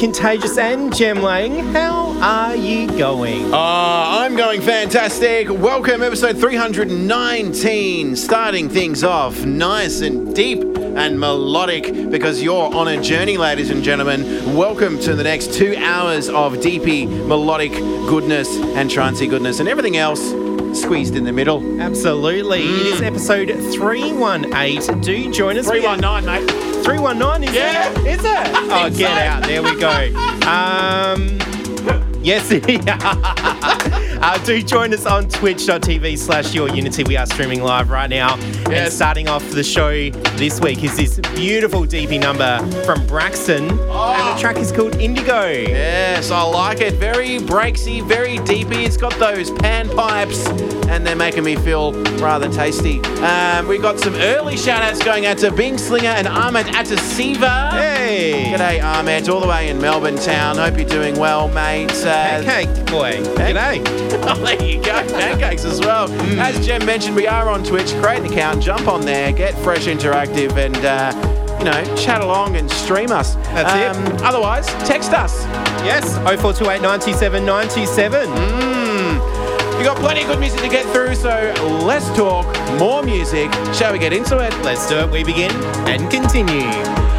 Contagious and Jem Lang. How are you going? Uh, I'm going fantastic. Welcome, episode 319. Starting things off nice and deep and melodic because you're on a journey, ladies and gentlemen. Welcome to the next two hours of deepy, melodic goodness and trancey goodness and everything else squeezed in the middle. Absolutely. Mm. It is episode 318. Do join us. 319, mate. 319, is yeah. it? Is it? Oh, get so. out. There we go. Um, yes, uh, do join us on twitch.tv slash your unity. We are streaming live right now. Yes. And starting off the show this week is this beautiful DP number from Braxton. Oh. And the track is called Indigo. Yes, I like it. Very breaksy, very deepy. It's got those pan pipes and they're making me feel rather tasty. Um, we got some early shout outs going out to Bing Slinger and Ahmed Atasiva. Hey! G'day, Ahmed, all the way in Melbourne town. Hope you're doing well, mate. Uh, Pancake boy. G'day. oh, there you go. Pancakes as well. Mm. As Jem mentioned, we are on Twitch. Create an account, jump on there, get fresh interactive, and. Uh, you know, chat along and stream us. That's um, it. Otherwise, text us. Yes, 0428 97 97. Mm. We got plenty of good music to get through, so let's talk more music. Shall we get into it? Let's do it. We begin and continue.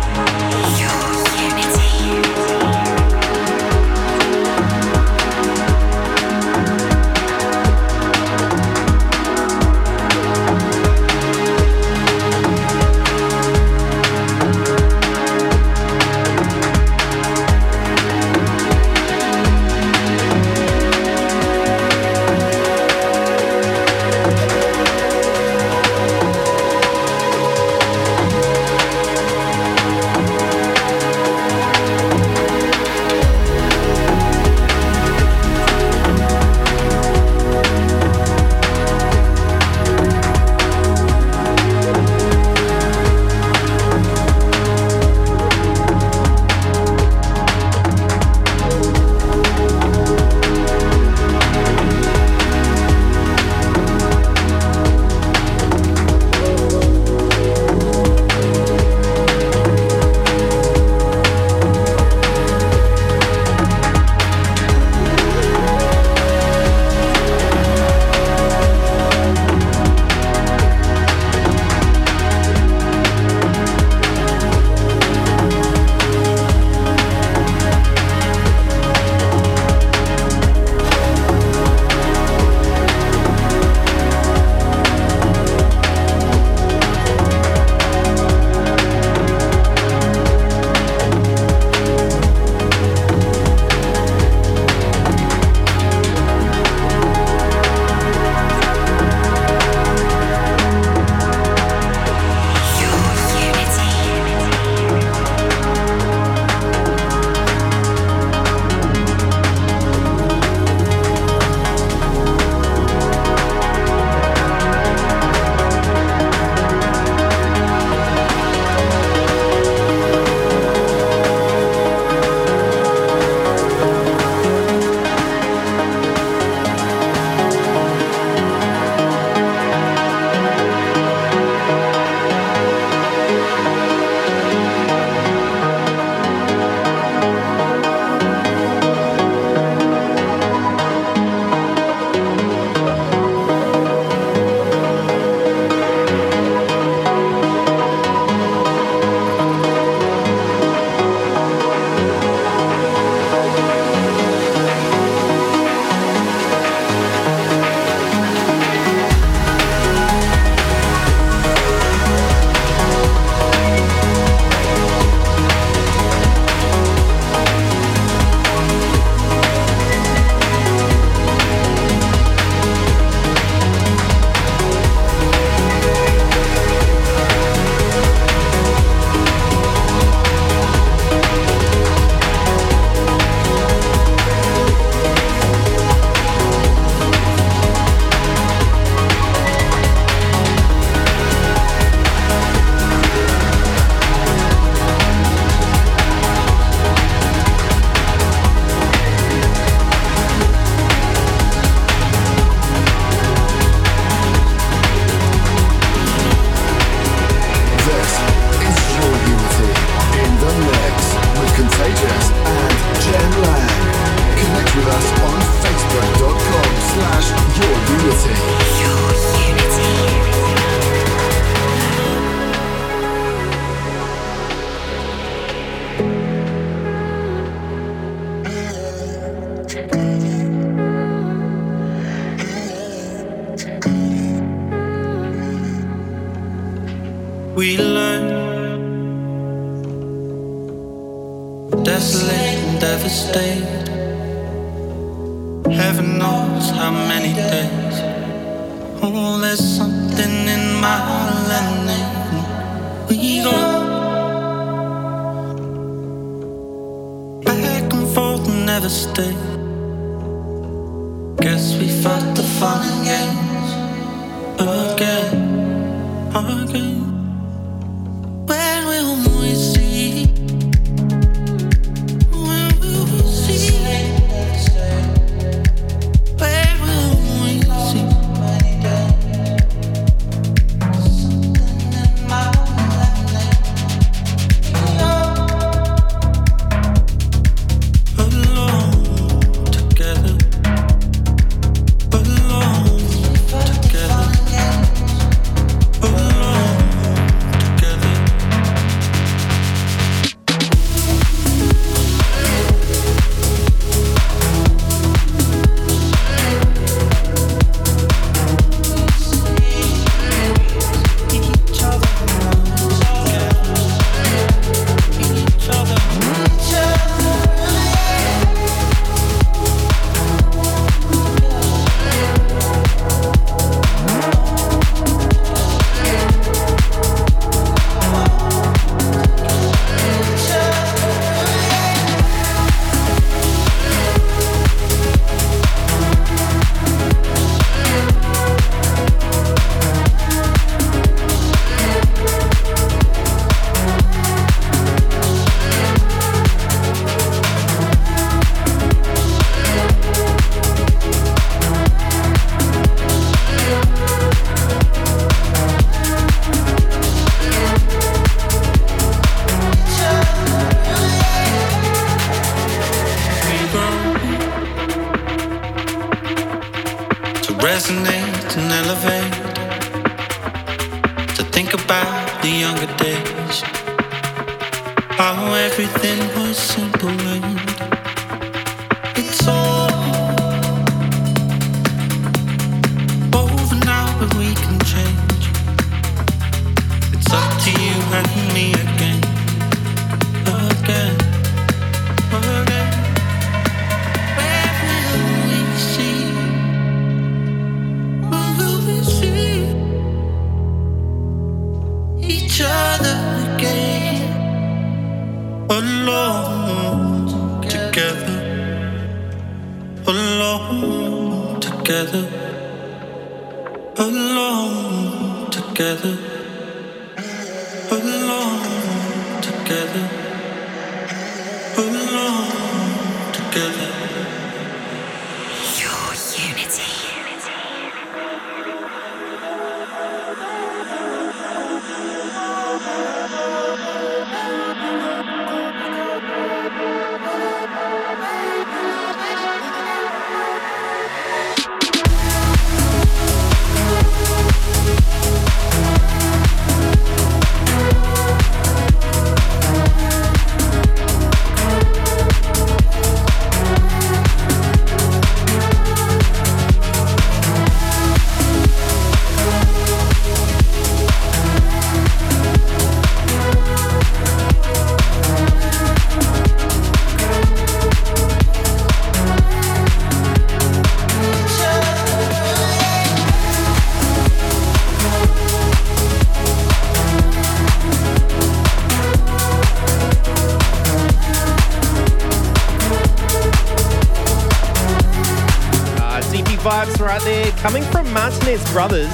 Martinez Brothers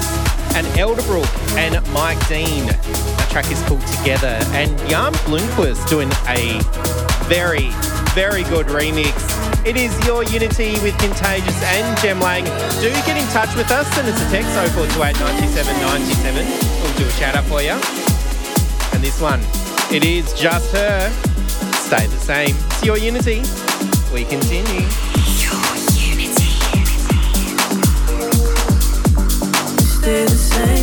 and Elderbrook and Mike Dean. That track is called Together, and Jan Blomqvist doing a very, very good remix. It is your Unity with Contagious and Jem Lang. Do get in touch with us, send us a text 0428 97 97. We'll do a shout out for you. And this one, it is just her. Stay the same. It's your Unity. We continue. Stay the same.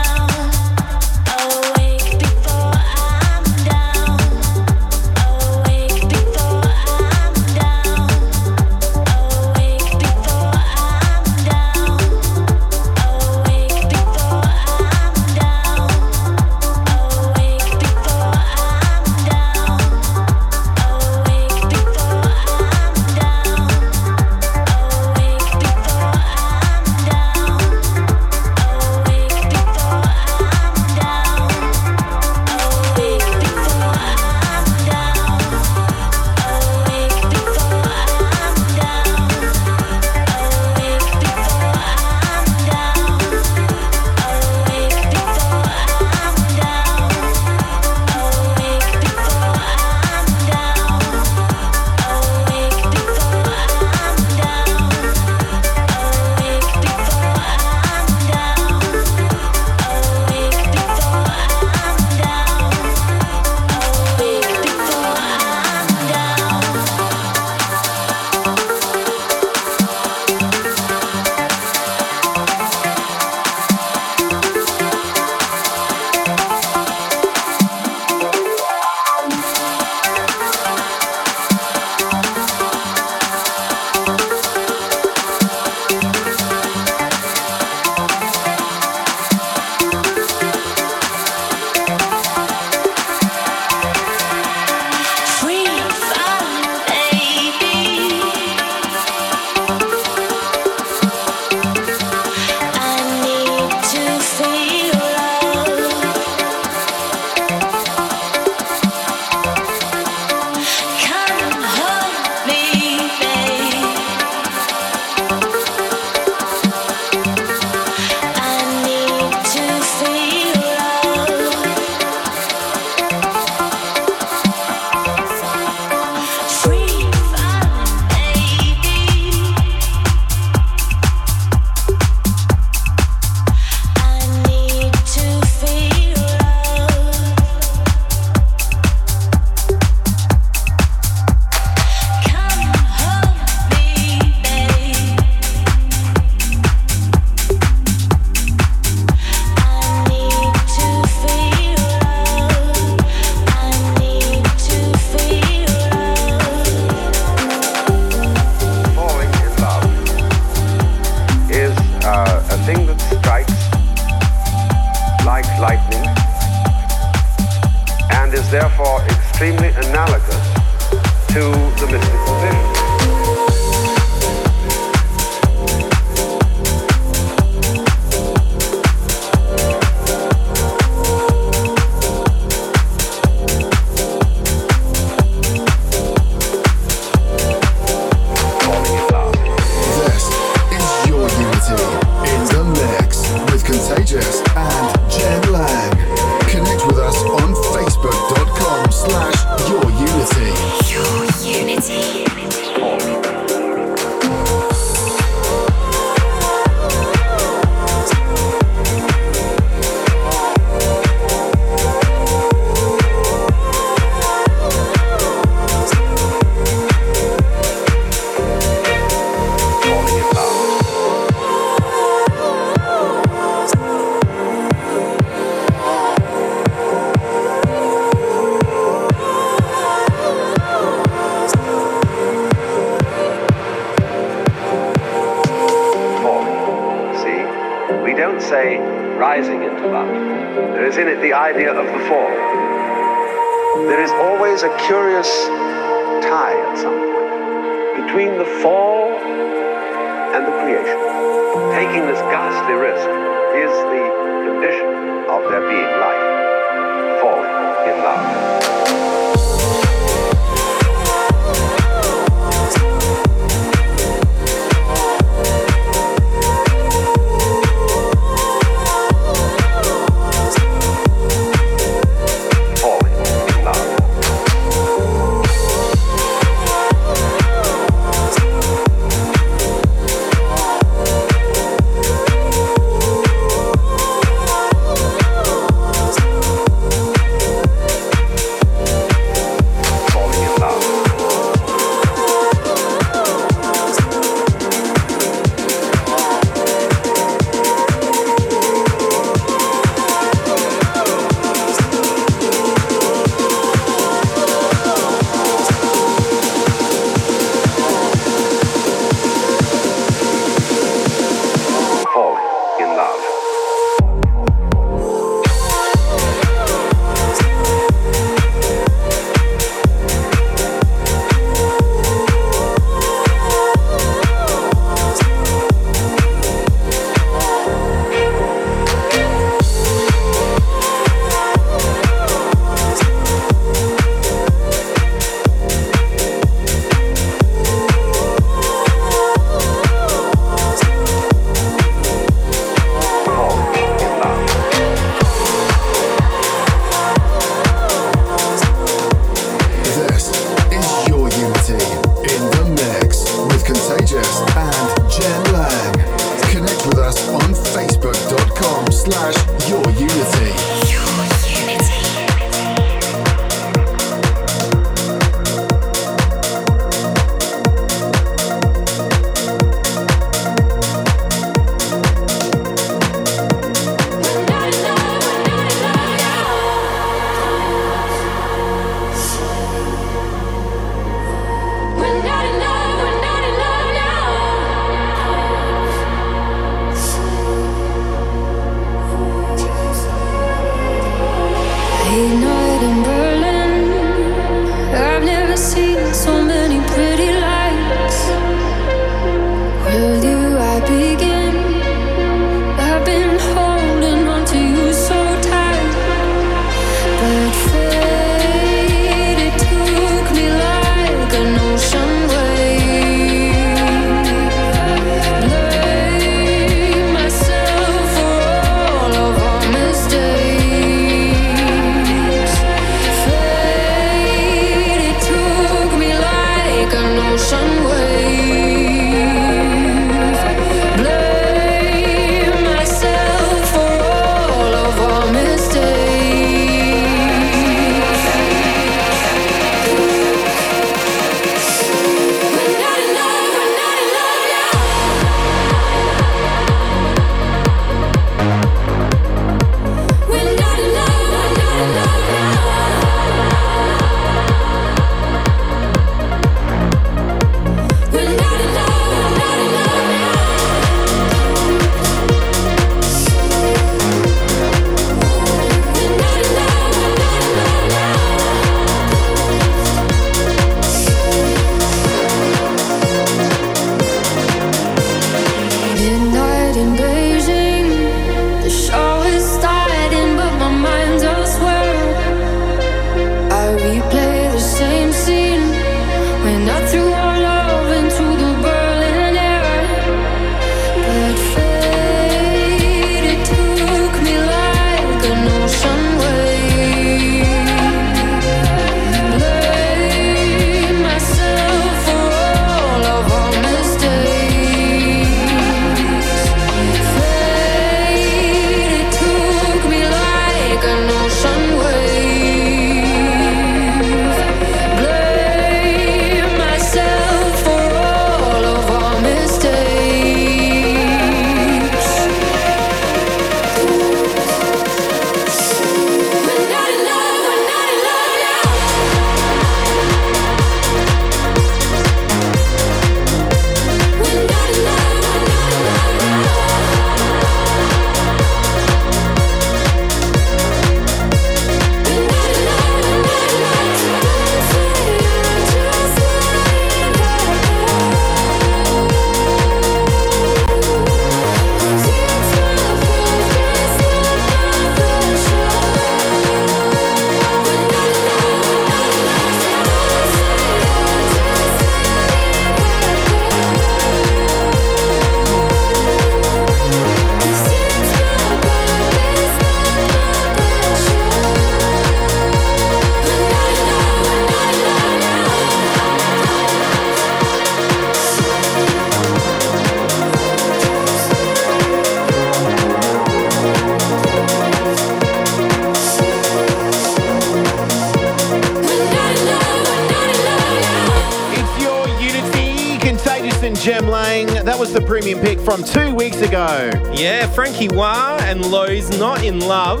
From two weeks ago. Yeah, Franky Wah and Lowes Not in Love.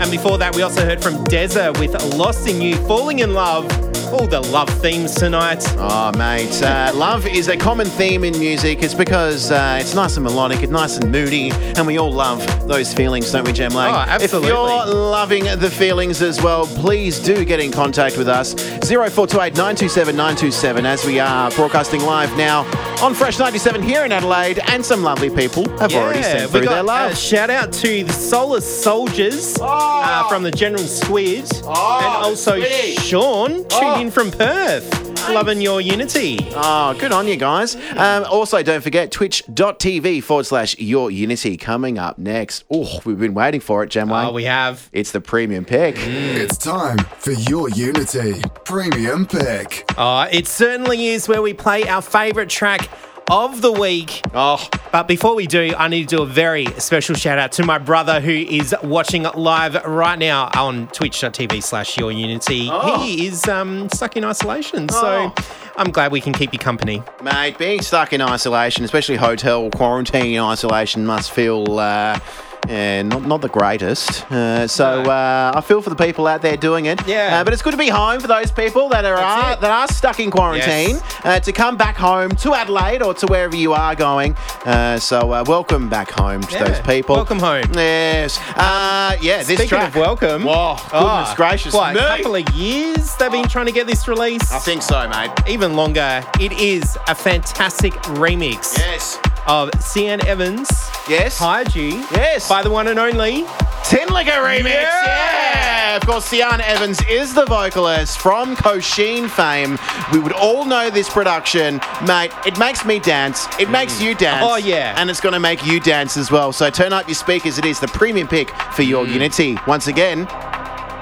And before that, we also heard from Dezza with Lost in You, Falling in Love. All the love themes tonight. Oh, mate. Uh, love is a common theme in music. It's because uh, it's nice and melodic, it's nice and moody, and we all love those feelings, don't we, Jem Lang? Oh, absolutely. If you're loving the feelings as well, please do get in contact with us. 0428 927 927 as we are broadcasting live now on Fresh 97 here in Adelaide, and some lovely people have already sent through got their love. A shout out to the Solar Soldiers uh, from the General Squid. Oh, and also Squiddy. Sean, tuned Oh. in from Perth. Loving your unity. Oh, good on you guys. Um, also, don't forget twitch.tv forward slash your unity coming up next. Oh, we've been waiting for it, Gem Wang. Oh, we have. It's the premium pick. It's time for your Unity Premium Pick. Uh, it certainly is where we play our favourite track of the week. Oh, But before we do, I need to do a very special shout out to my brother who is watching live right now on twitch.tv slash your unity. Oh. He is um, stuck in isolation, so I'm glad we can keep you company. mate, being stuck in isolation, especially hotel quarantine isolation, must feel. Uh, yeah, not, not the greatest. Uh, so No. uh, I feel for the people out there doing it. Yeah. Uh, but it's good to be home for those people that are, are that are stuck in quarantine Yes. uh, to come back home to Adelaide or to wherever you are going. Uh, so uh, welcome back home to Yeah. those people. Welcome home. Yes. Uh, yeah. This Speaking track. of welcome, Whoa, goodness ah, gracious what, me. a couple of years they've been trying to get this released. I think so, mate. even longer. It is a fantastic remix Yes. Of Sian Evans, Yes. Hide U, Yes. by the one and only. Tinlicker remix. Yeah. Yeah. Of course, Sian Evans is the vocalist from Kosheen fame. We would all know this production, mate. It makes me dance. It makes you dance. Oh, yeah. And it's going to make you dance as well. So turn up your speakers. It is the premium pick for your Mm. Unity. Once again,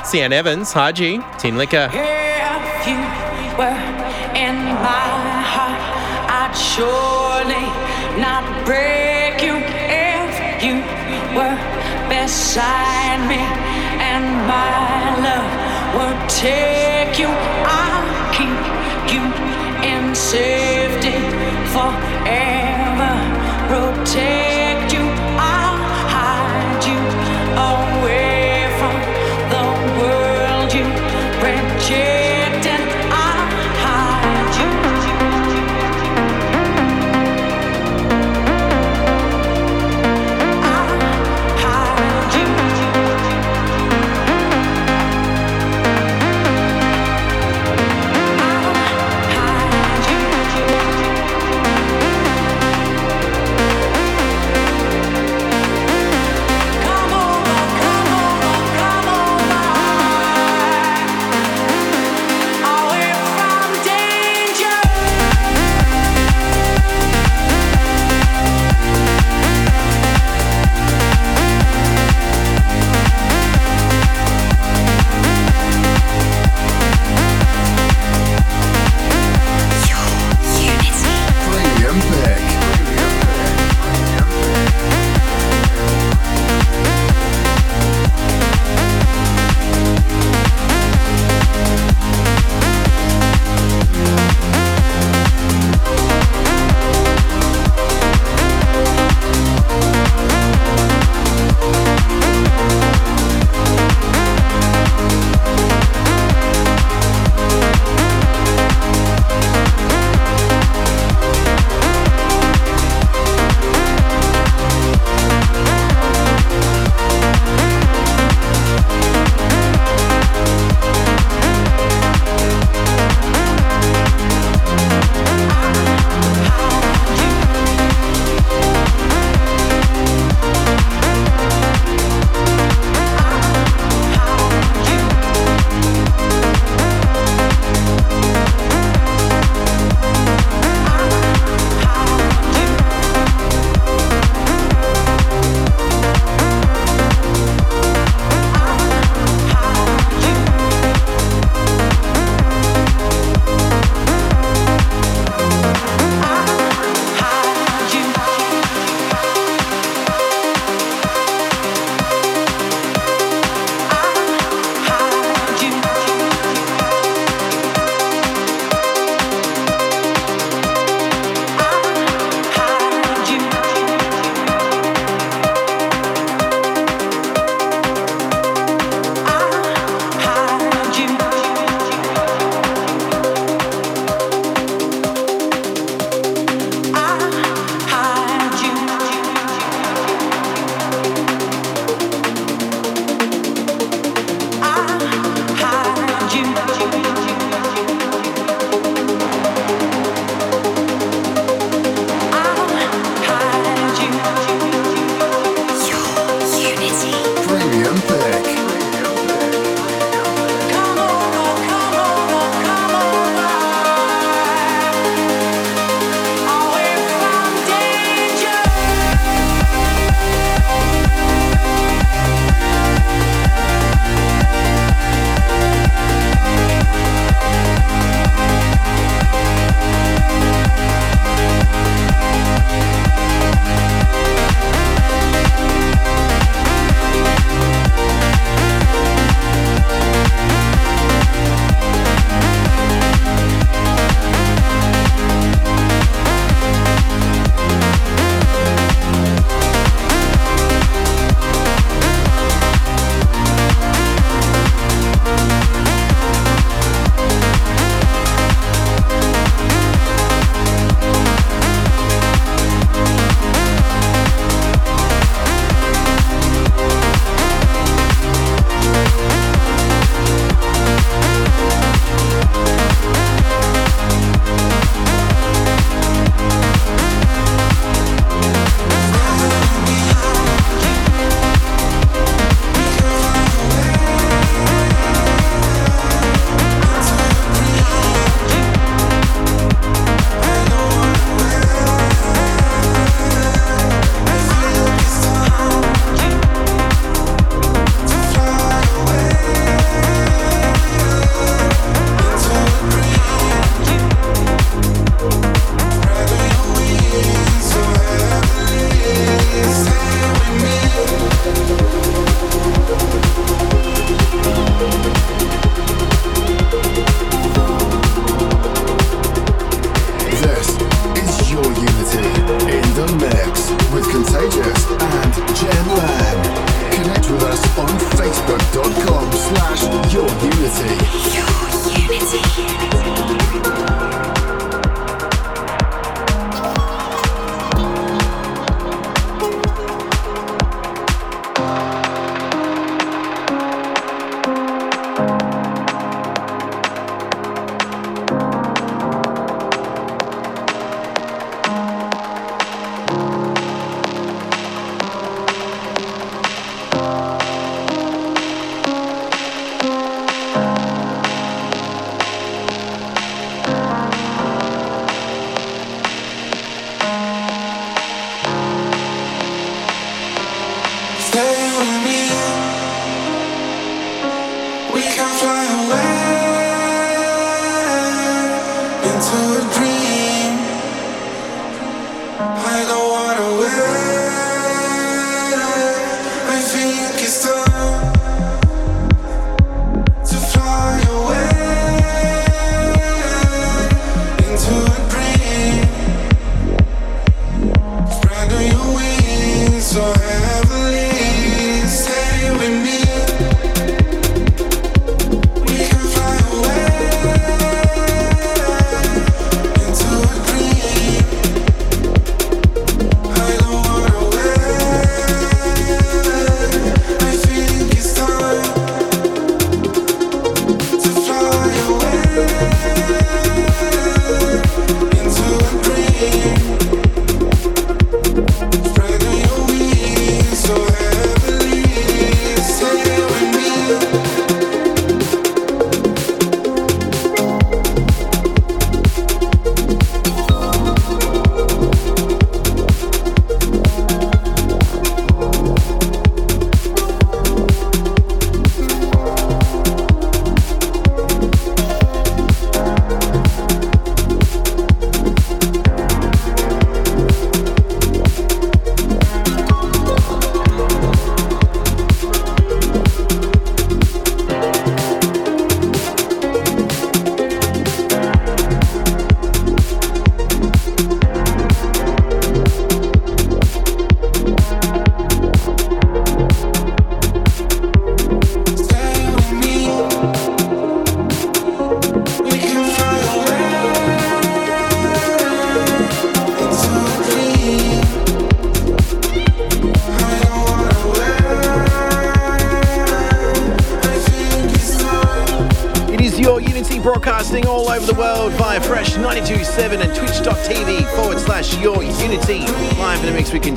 Sian Evans, Haji, Tinlicker. If you were in my heart, I'd surely not break you. If you were beside me and my love would take you, I'll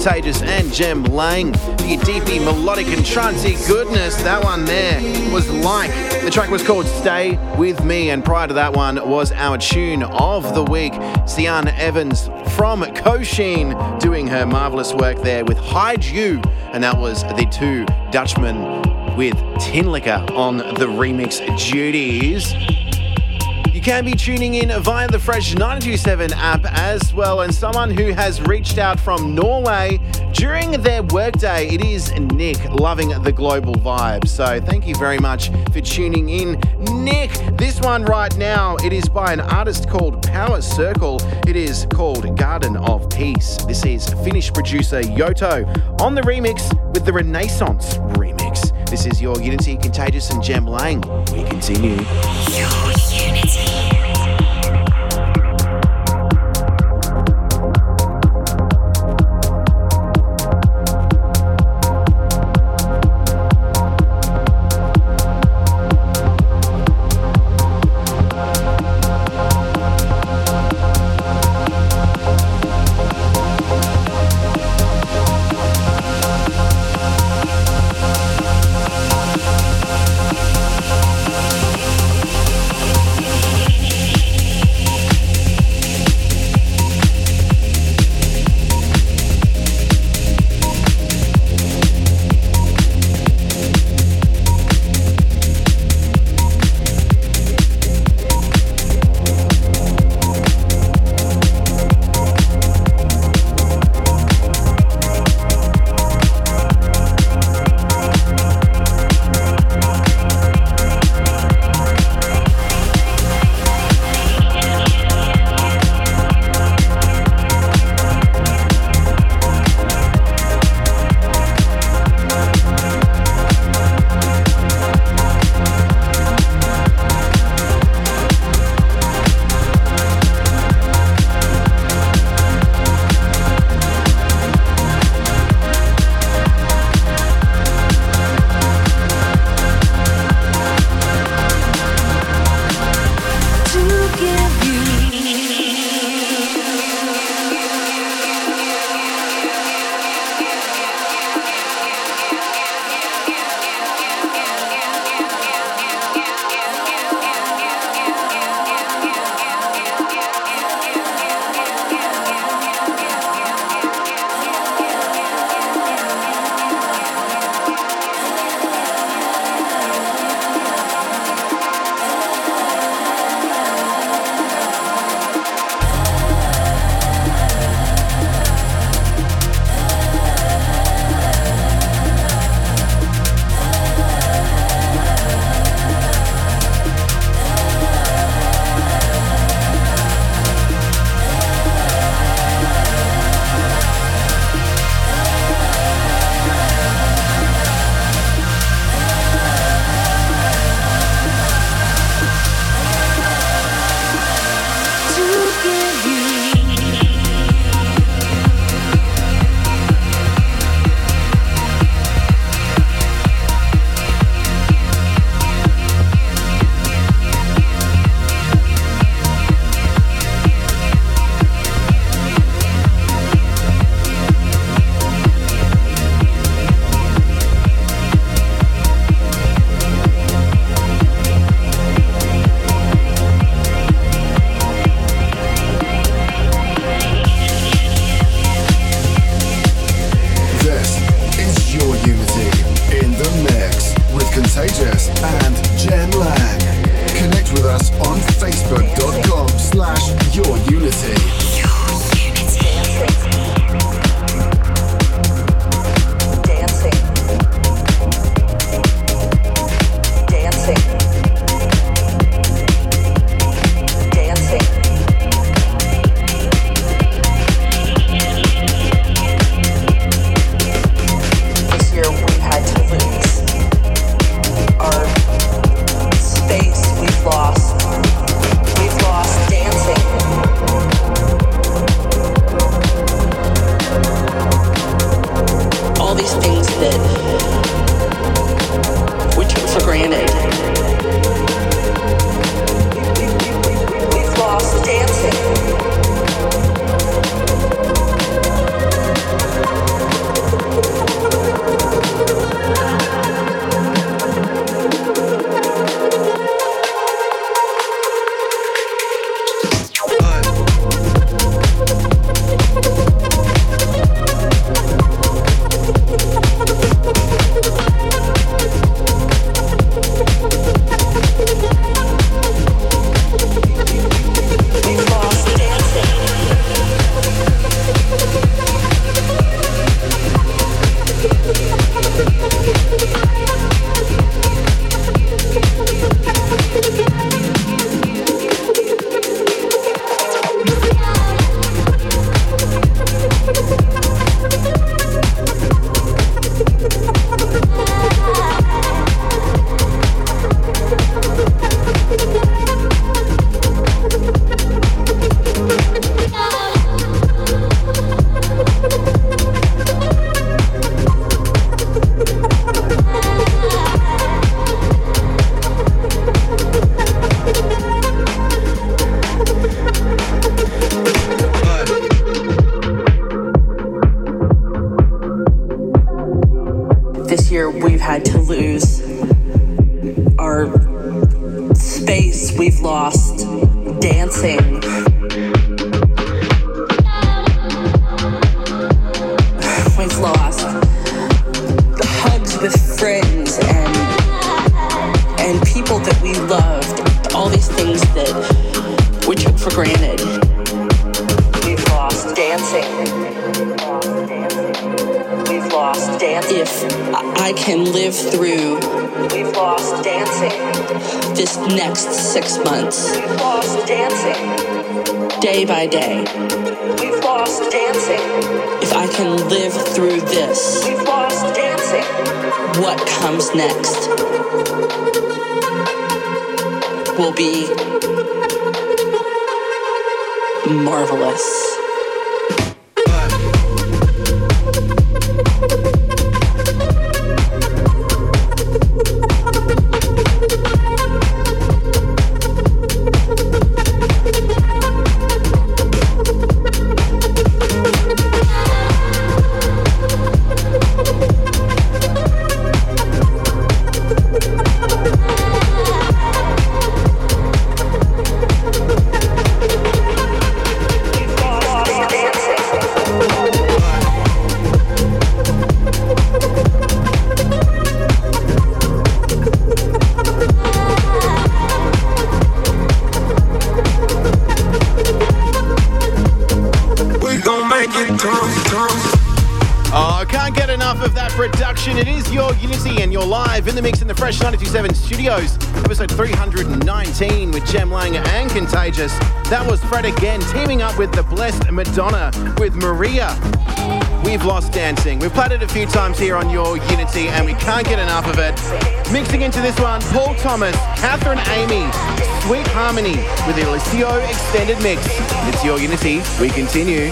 Contagious and Jem Lang. The deepy melodic and trancey goodness. That one there was like. The track was called Stay With Me, and prior to that one was our tune of the week, Sian Evans from Kosheen doing her marvelous work there with Hide U, and that was the two Dutchmen with Tinlicker on the remix duties. You can be tuning in via the Fresh 927 app as well, and someone who has reached out from Norway during their workday. It is Nick, loving the global vibe. So thank you very much for tuning in, Nick. This one right now, it is by an artist called Power Circle. It is called Garden of Peace. This is Finnish producer Yotto on the remix with the Renaissance. This is your Unity Contagious and Jem Lang. We continue. Your unity. Through this. What comes next will be marvelous. That was Fred again teaming up with the blessed Madonna with MAREA. We've lost dancing. We've played it a few times here on Your Unity and we can't get enough of it. Mixing into this one, Paul Thomas, Katherine Amy, Sweet Harmony with the Alicio Extended Mix. It's Your Unity. We continue.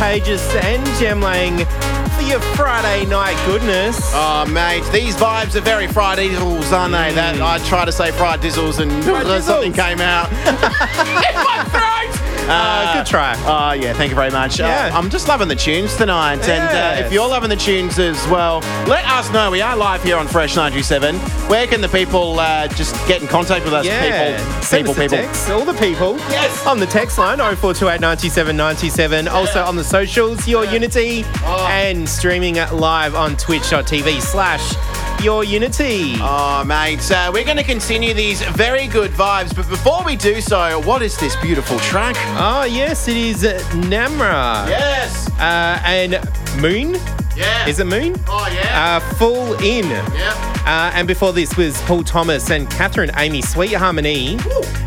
Contagious and Jem Lang for your Friday night goodness. Oh, mate, these vibes are very fried dizzles, aren't they? That mm. I try to say fried dizzles and Fried something came out. In! Uh, good try. Oh, yeah, thank you very much. Uh, Yeah. I'm just loving the tunes tonight. And uh, if you're loving the tunes as well, let us know. We are live here on Fresh 97. Where can the people uh, just get in contact with us? Yeah. People, Send people, people. text, all the people. Yes. On the text line, 0428 97 97. Also on the socials, Your Unity. Oh. And streaming live on twitch.tv slash Your Unity. Oh, mate, uh, we're going to continue these very good vibes. But before we do so, what is this beautiful track? Oh, yes, it is uh, Nomra. Yes. Uh, and Moon. Yeah. Is it Moon? Oh, yeah. Uh, full in. yeah. Uh, and before this was Paul Thomas and Katherine Amy Sweet Harmony.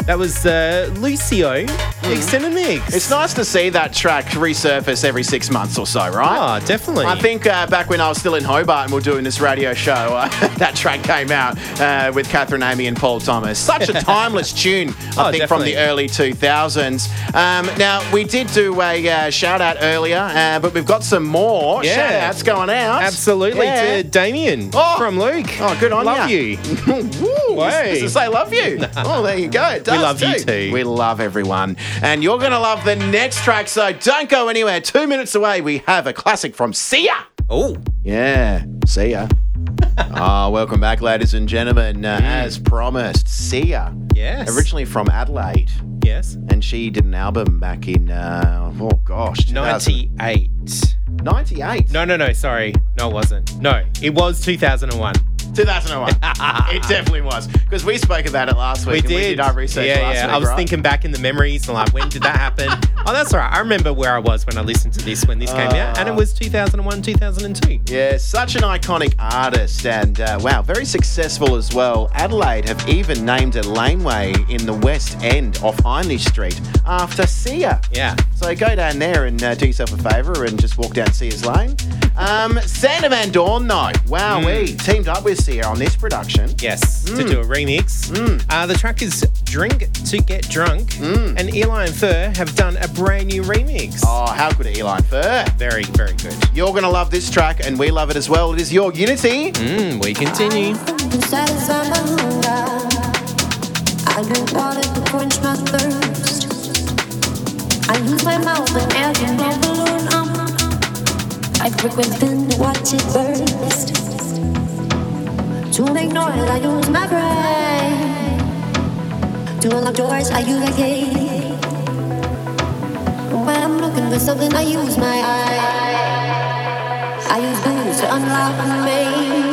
That was uh, Luccio Extended Mix. Mm. It's nice to see that track resurface every six months or so, right? Oh, definitely. I think uh, back when I was still in Hobart and we were doing this radio show, uh, that track came out uh, with Katherine Amy and Paul Thomas. Such a timeless tune, I Oh, think, from the early 2000s. Um, now, we did do a uh, shout out earlier, uh, but we've got some more Yeah. shout outs going out. Absolutely Yeah. to Damien Oh. from Luke. Oh, good on Love ya. you. Woo, Way. Does it say love you? oh, there you go. It does love you too. We love everyone. And you're going to love the next track, so don't go anywhere. Two minutes away, we have a classic from Sia. Oh, Yeah, see ya. Ah, welcome back, ladies and gentlemen. Uh, As promised, Sia. Yes. Originally from Adelaide. yes. And she did an album back in, uh, oh gosh, 98. 98. No, no, no, sorry. No, it wasn't. No, it was 2001. 2001. it definitely was. Because we spoke about it last We week. and did. We did our research yeah, last yeah. week. I was right? thinking back in the memories and like, when did that happen? oh, that's all right. I remember where I was when I listened to this when this came out, and it was 2001, 2002. Yeah, such an iconic artist and uh, wow, very successful as well. Adelaide have even named a laneway in the West End off Heinrich Street after Sia. Yeah. So go down there and uh, do yourself a favour and just walk down Sia's Lane. Um, Sander Van Doorn, though, wow, Mm. we teamed up with Sia on this production. Yes, to do a remix. Uh, the track is Drink to Get Drunk, and Eli and Fur have done a brand new remix. Oh, how good, Eli and Fur. Very, very good. You're going to love this track, and we love it as well. It is your Unity. Mm, we continue. Satisfy my hunger. I drink water to quench my thirst. I use my mouth and air to blow balloon up. Um. I prick within to watch it burst. To make noise, I use my brain. To unlock doors, I use a key. When I'm looking for something, I use my eyes. I use booze to unlock me.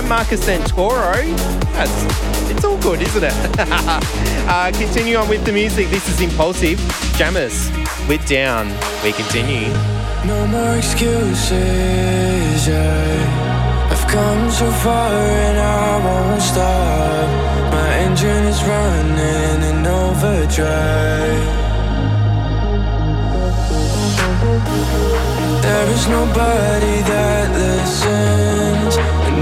Time, Marcus Santoro. That's, it's all good, isn't it? uh, continue on with the music. This is IMPVLSE. Jaimes with Down. We continue. No more excuses, yeah. I've come so far and I won't stop. My engine is running in overdrive. There is nobody that listens,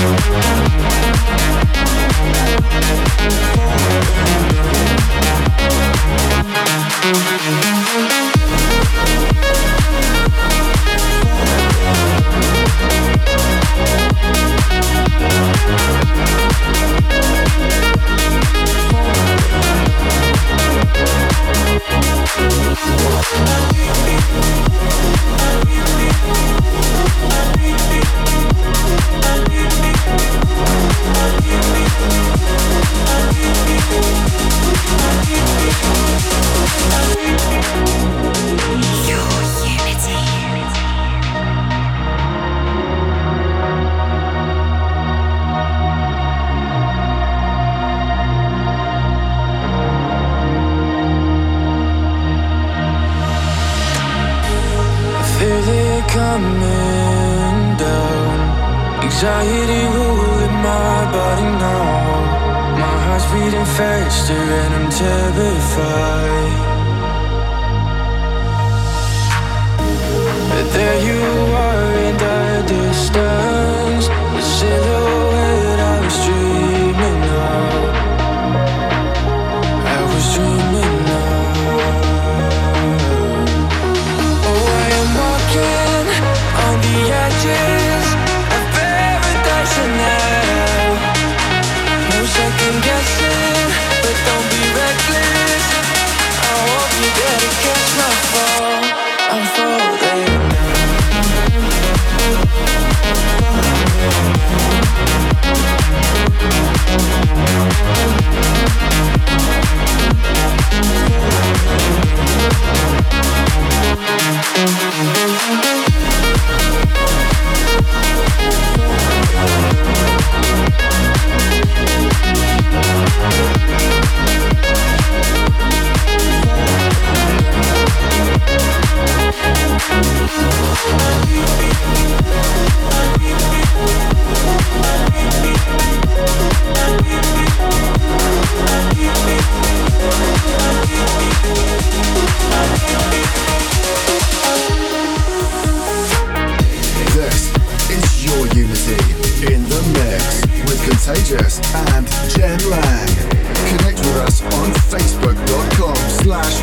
Thank you. I Anxiety ruling my body now. My heart's beating faster and I'm terrified. But there you This Contagious and Jem Lang. Connect with us on Facebook.com slash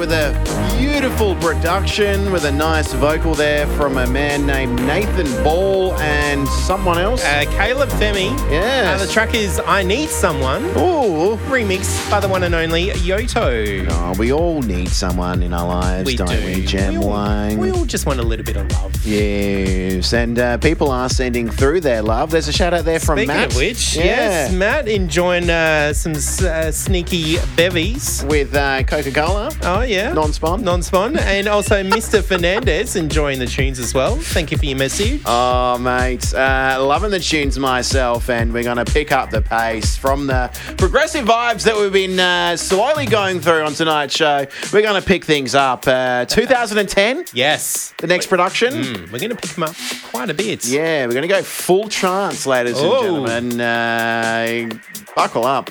with a beautiful production with a nice vocal there from a man named Nathan Ball and someone else. Uh, Caleb Femi. Yes. Uh, the track is I Need Someone. Ooh. Remixed by the one and only Yotto. Oh, we all need someone in our lives, We don't do. we, Jem We all-? We all just want a little bit of love. Yes, and uh, people are sending through their love. There's a shout out there from Speaking Matt. of which, Yeah. yes, Matt enjoying uh, some uh, sneaky bevies. With uh, Coca Cola. Oh, yeah. Non spawn. Non spawn. and also Mr. Fernandez enjoying the tunes as well. Thank you for your message. Oh, mate. Uh, loving the tunes myself, and we're going to pick up the pace from the progressive vibes that we've been uh, slowly going through on tonight's show. We're going to pick things up. Uh, 2010, Yes. the next production. Mm, we're going to pick them up quite a bit. Yeah, we're going to go full trance, ladies Oh. and gentlemen. Uh, buckle up.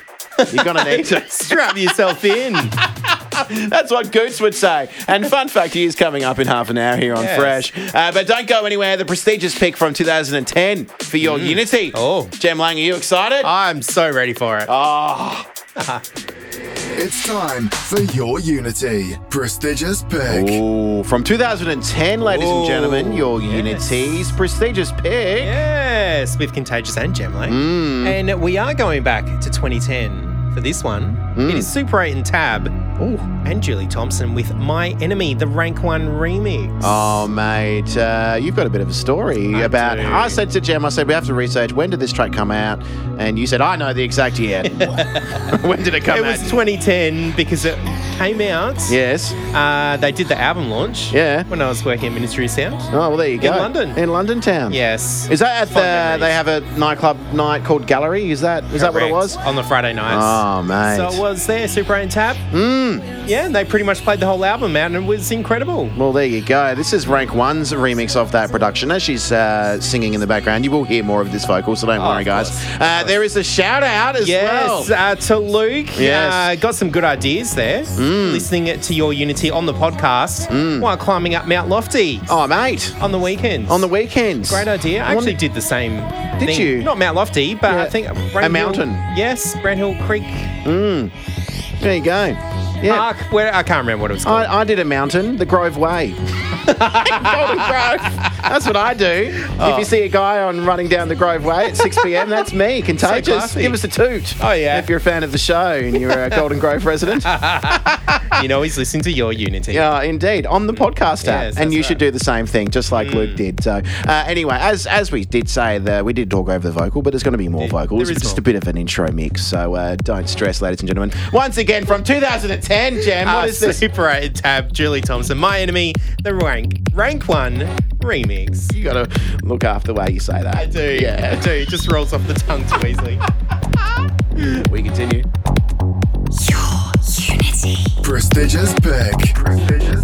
You're going to need to. Strap yourself in. That's what Goots would say. And fun fact, he is coming up in half an hour here on Yes. Fresh. Uh, but don't go anywhere. The prestigious pick from 2010 for your Unity. Oh. Jem Lang, are you excited? I'm so ready for it. Oh, It's time for your Unity. Prestigious pick. Ooh, from 2010, ladies and gentlemen, your yes. Unity's prestigious pick. Yes, with Contagious and Jem Lang. Mm. And we are going back to 2010 for this one. Mm. It is Super 8 and Tab and Julie Thompson with My Enemy, the Rank 1 remix. Oh, mate, uh, you've got a bit of a story I about. do. I said to Jem, I said, we have to research when did this track come out? And you said, I know the exact year. when did it come it out? It was 2010 because it came out. yes. Uh, they did the album launch. Yeah. When I was working at Ministry of Sound. Oh, well, there you go. In London. In London town. Yes. Is that at Fond the? memories. They have a nightclub night called Gallery. Is that? Is that what it was? On the Friday nights. Oh, mate. So it was there, Super 8 Tab. Mm. Yeah, and they pretty much played the whole album out and it was incredible. Well, there you go. This is Rank One's remix of that production. As she's uh, singing in the background, you will hear more of this vocal, so don't Oh, worry, guys. Uh, there is a shout out as Yes, well. uh, to Luke. Yes. Uh, got some good ideas there. Listening to your Unity on the podcast while climbing up Mount Lofty Oh, mate. on the weekends. On the weekends. Great idea. I actually did the same Did thing. you? Not Mount Lofty, but Yeah. I think A Brand mountain. Yes, Brownhill Creek Mm. There you go. Yeah. Where I can't remember what it was called. I, I did a mountain, the Grove Way. Golden Grove. That's what I do. If you see a guy on running down the Grove Way at 6 p.m., that's me. Contagious. classy. Give us a toot. Oh, yeah. If you're a fan of the show and you're a Golden Grove resident. you know, he's listening to your Unity. Yeah, indeed, on the podcast app, Yes, and you should do the same thing, just like Luke did. So, uh, anyway, as as we did say, the, we did talk over the vocal, but there's going to be more There- vocals. is just more. a bit of an intro mix, so uh, don't stress, ladies and gentlemen. Once again, from 2010, Jem, what Uh, is this? Super 8 tab, Julie Thompson, My Enemy, the rank Rank Rank One remix. You gotta look after the way you say that. I do. Yeah. I do. It just rolls off the tongue too easily. We continue. Prestigious pick. Prestigious pick. Prestigious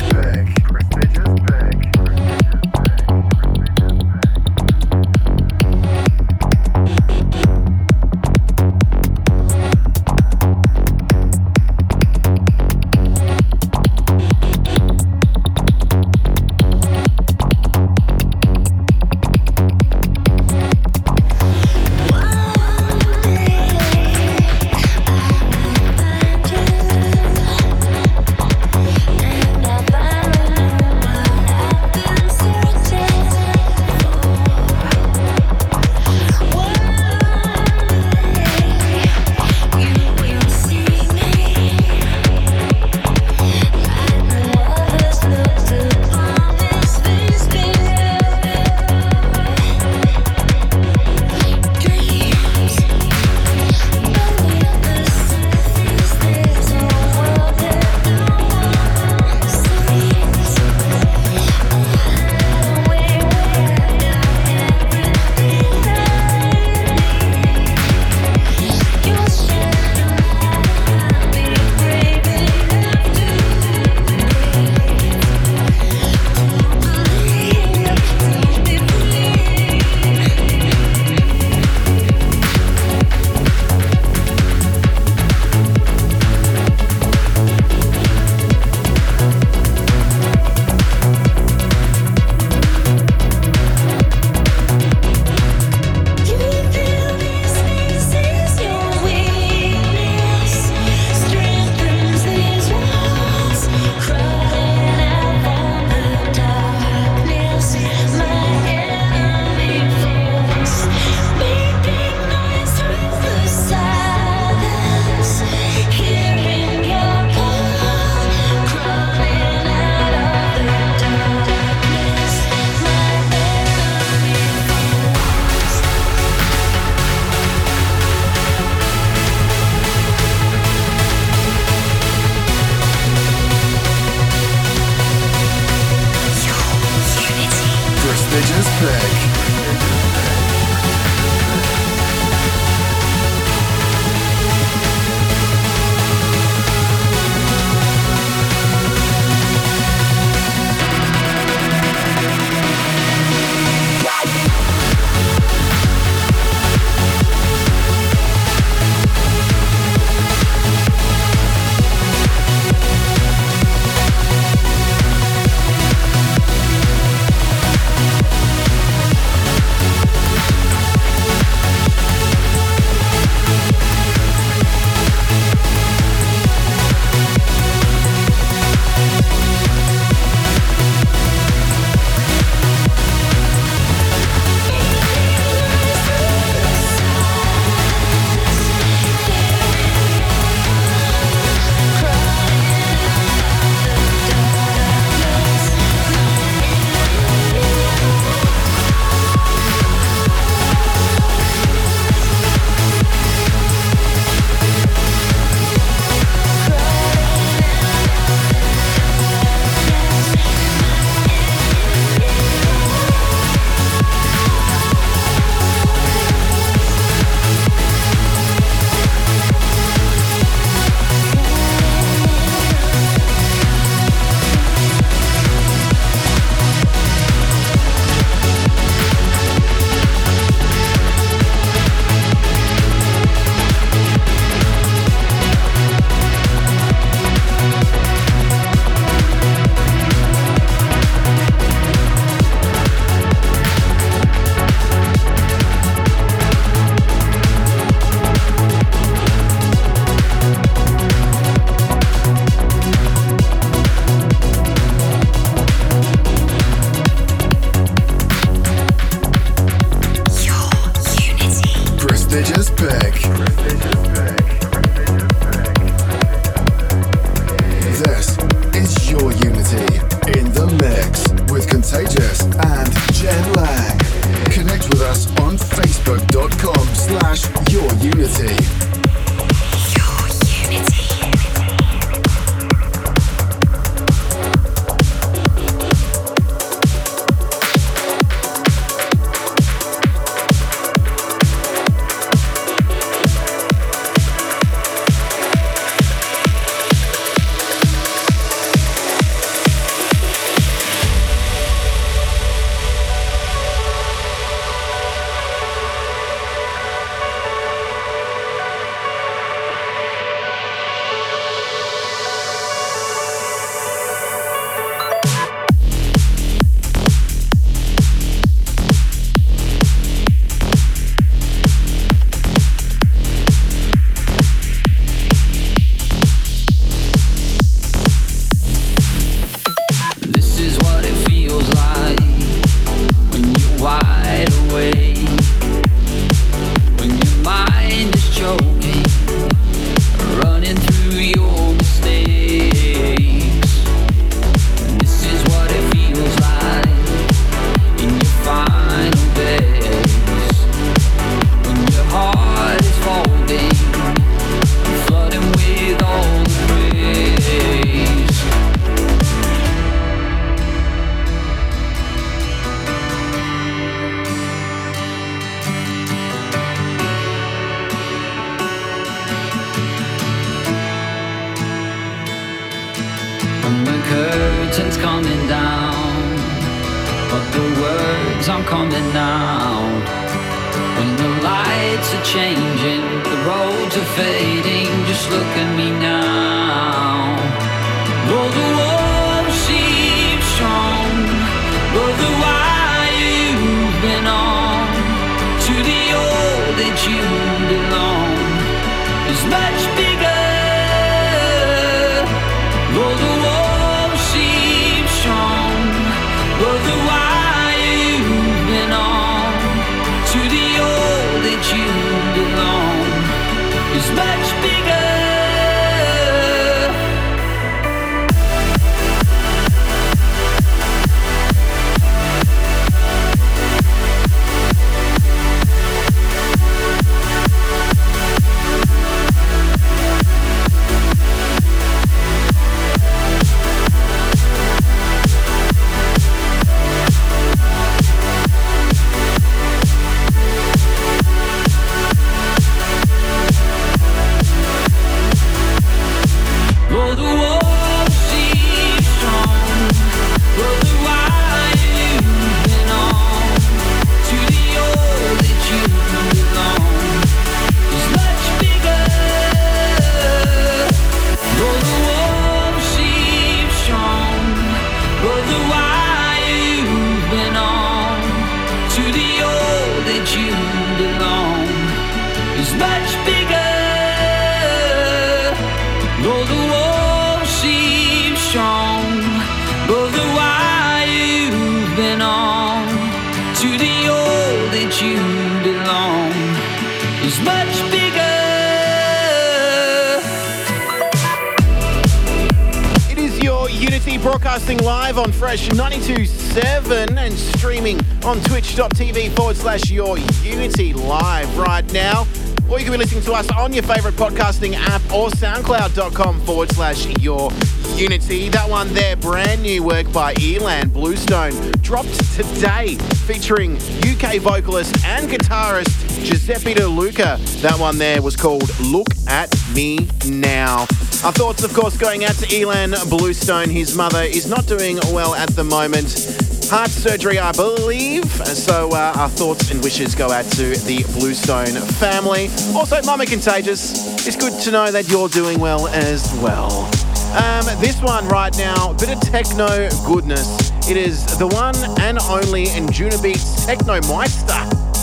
to us on your favorite podcasting app or soundcloud.com forward slash your Unity. That one there, brand new work by Ilan Bluestone, dropped today, featuring UK vocalist and guitarist Giuseppe De Luca. That one there was called Look at Me Now. Our thoughts, of course, going out to Ilan Bluestone. His mother is not doing well at the moment. Heart surgery, I believe. So uh, our thoughts and wishes go out to the Bluestone family. Also, Mama Contagious. It's good to know that you're doing well as well. Um, this one right now, bit of techno goodness. It is the one and only Anjunabeats Techno Meister.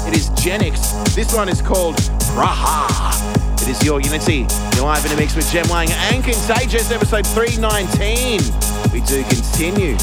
It is Genix. This one is called Praha. It is your Unity. You're live in a mix with Jem Lang and Contagious, episode 319. We do continue.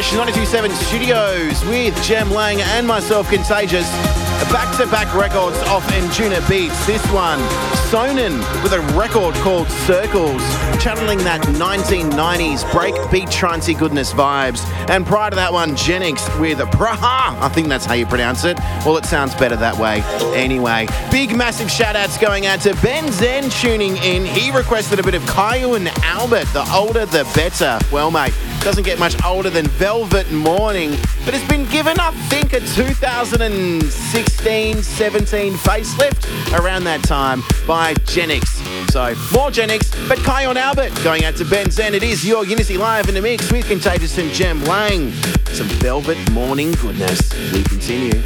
Fresh 927 studios with Jem Lang and myself, Contagious. Back to back records off Anjunabeats. This one, Sønin, with a record called Circles, channeling that 1990s breakbeat trancey goodness vibes. And prior to that one, Genix with a Praha. I think that's how you pronounce it. Well, it sounds better that way. Anyway, big massive shout outs going out to Ben Zen tuning in. He requested a bit of Kyau and Albert. The older, the better. Well, mate, doesn't get much older than Velvet Morning, but it's been given, I think, a 2016 17 facelift around that time by Genix. So, more Genix, but and Albert going out to Ben Zen. It is your Unity Live in the mix with Contagious and Jem Lang. Some Velvet Morning goodness. We continue.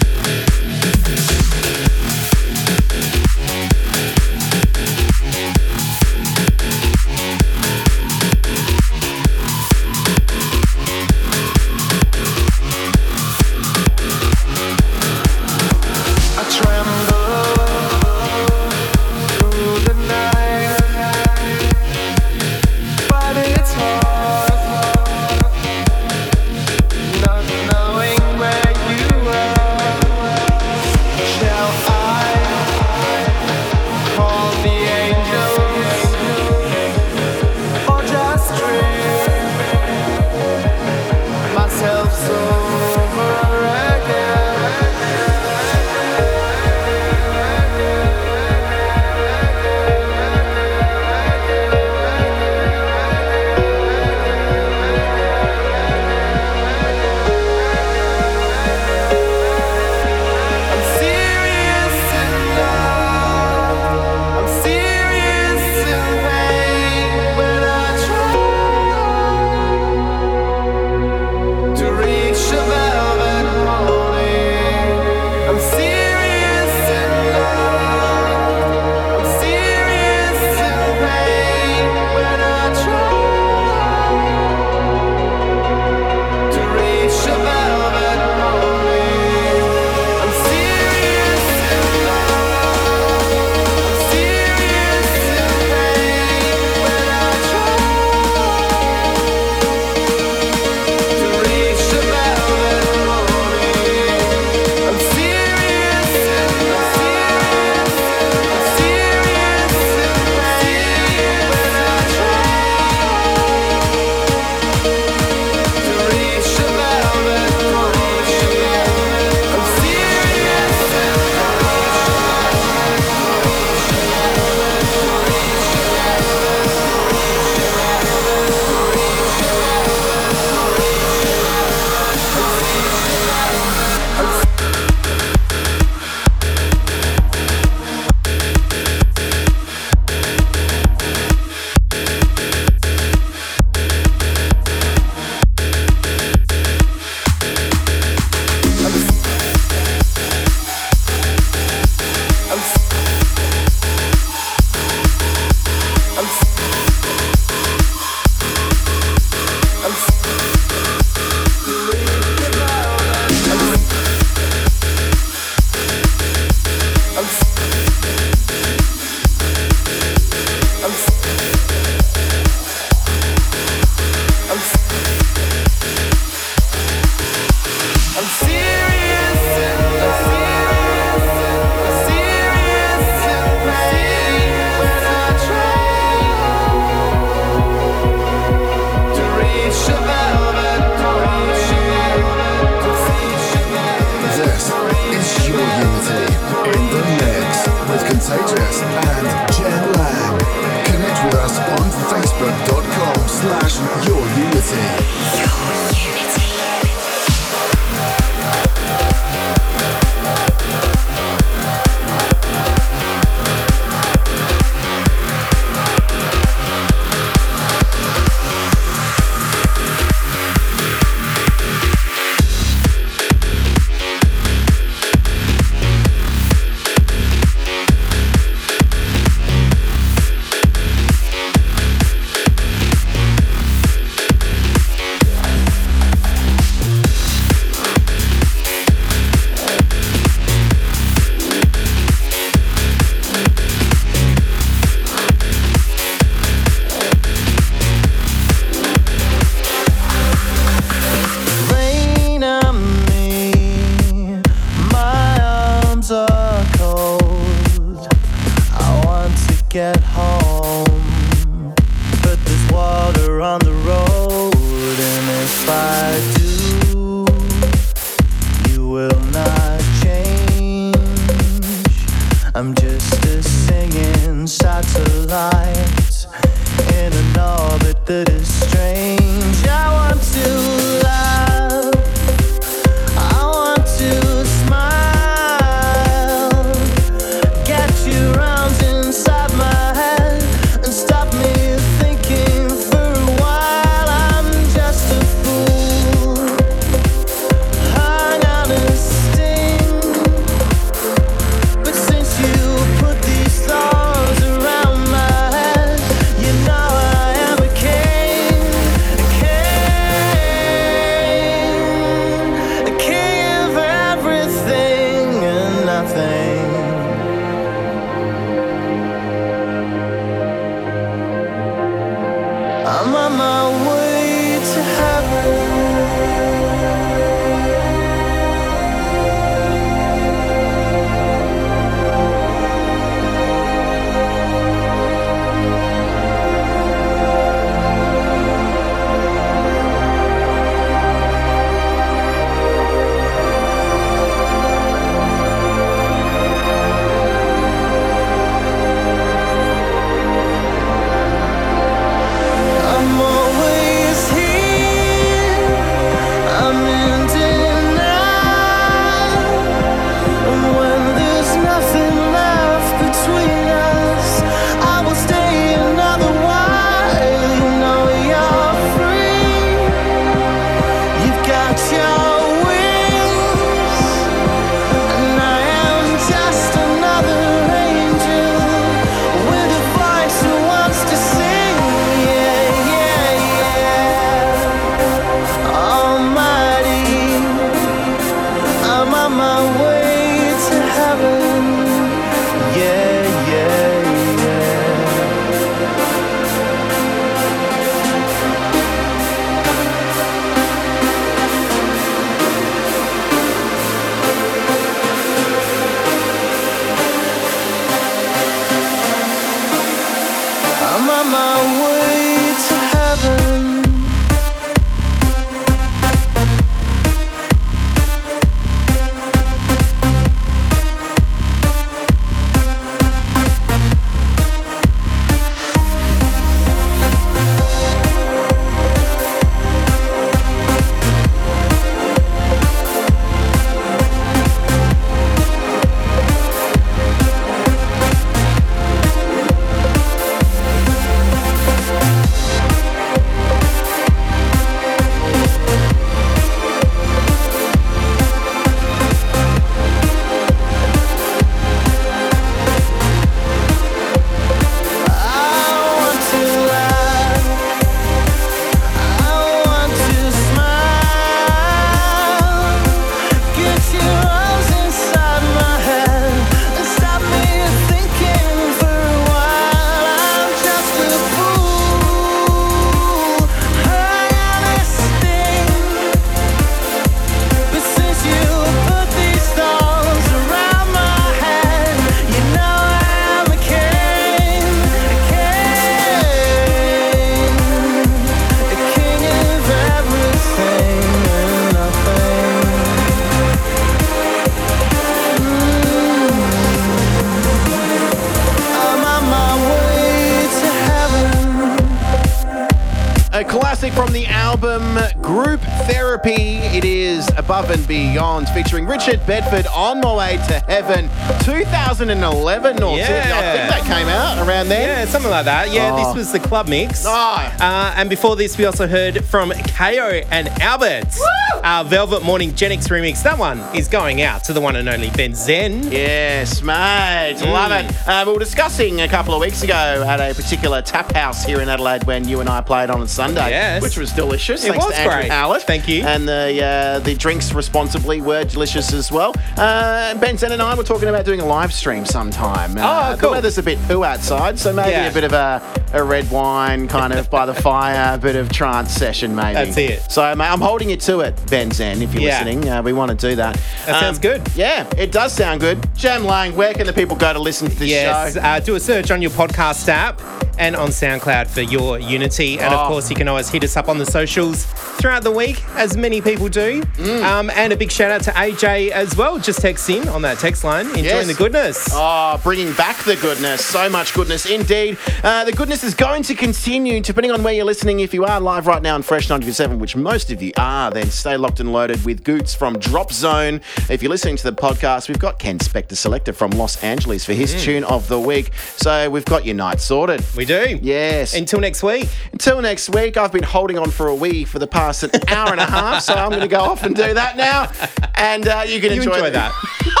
And Beyond, featuring Richard Bedford on My Way to Heaven, 2011 or Yeah. I think that came out around then. Yeah, something like that. Yeah, Oh. this was the club mix. Oh. Uh, and before this, we also heard from Kyau and Albert. Our Velvet Morning Genix remix. That one is going out to the one and only Ben Zen. Yes, mate. Love Mm. it. Uh, we were discussing a couple of weeks ago at a particular tap house here in Adelaide when you and I played on a Sunday, Yes. which was delicious. It thanks was to Andrew great. Howard. Thank you. And the uh, the drinks responsibly were delicious as well. Uh, ben Zen and I were talking about doing a live stream sometime. Uh, Oh, cool. The weather's a bit poo outside, so maybe Yeah. a bit of a, a red wine kind of by the fire, a bit of trance session maybe. That's it. So mate, I'm holding you to it, Ben Zen, if you're Yeah. listening. Uh, we want to do that. That sounds good. Yeah, it does sound good. Jem Lang, where can the people go to listen to this Yes, show? uh, do a search on your podcast app and on SoundCloud for your Unity. And Oh. of course, you can always hit us up on the socials throughout the week, as many people do. Mm. Um, and a big shout out to AJ as well. Just text in on that text line, enjoying Yes. the goodness. Oh, bringing back the goodness. So much goodness indeed. Uh, the goodness is going to continue depending on where you're listening. If you are live right now on Fresh 97, which most of you are, then stay locked and loaded with Goots from Drop Zone. If you're listening to the podcast, we've got Ken Spectre Selector from Los Angeles for his Mm. tune of the week. So we've got your night sorted. We do. Yes. Until next week. Until next week, I've been holding on for a wee for the past an hour and a half, so I'm going to go off and do that now. And uh, you can You enjoy, enjoy that.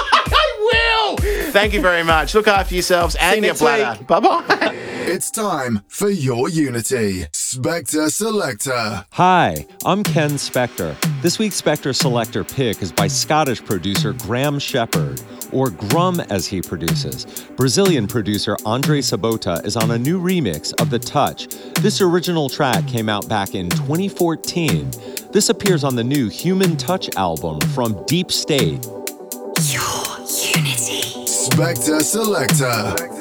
I will. Thank you very much. Look after yourselves and your next bladder. Bye bye. It's time for your Unity. Spectre Selector. Hi, I'm Ken Spectre. This week's Spectre Selector pick is by Scottish producer Graham Shepard, or Grum as he produces. Brazilian producer Andre Sobota is on a new remix of The Touch. This original track came out back in 2014. This appears on the new Human Touch album from Deep State. Spectre Selector.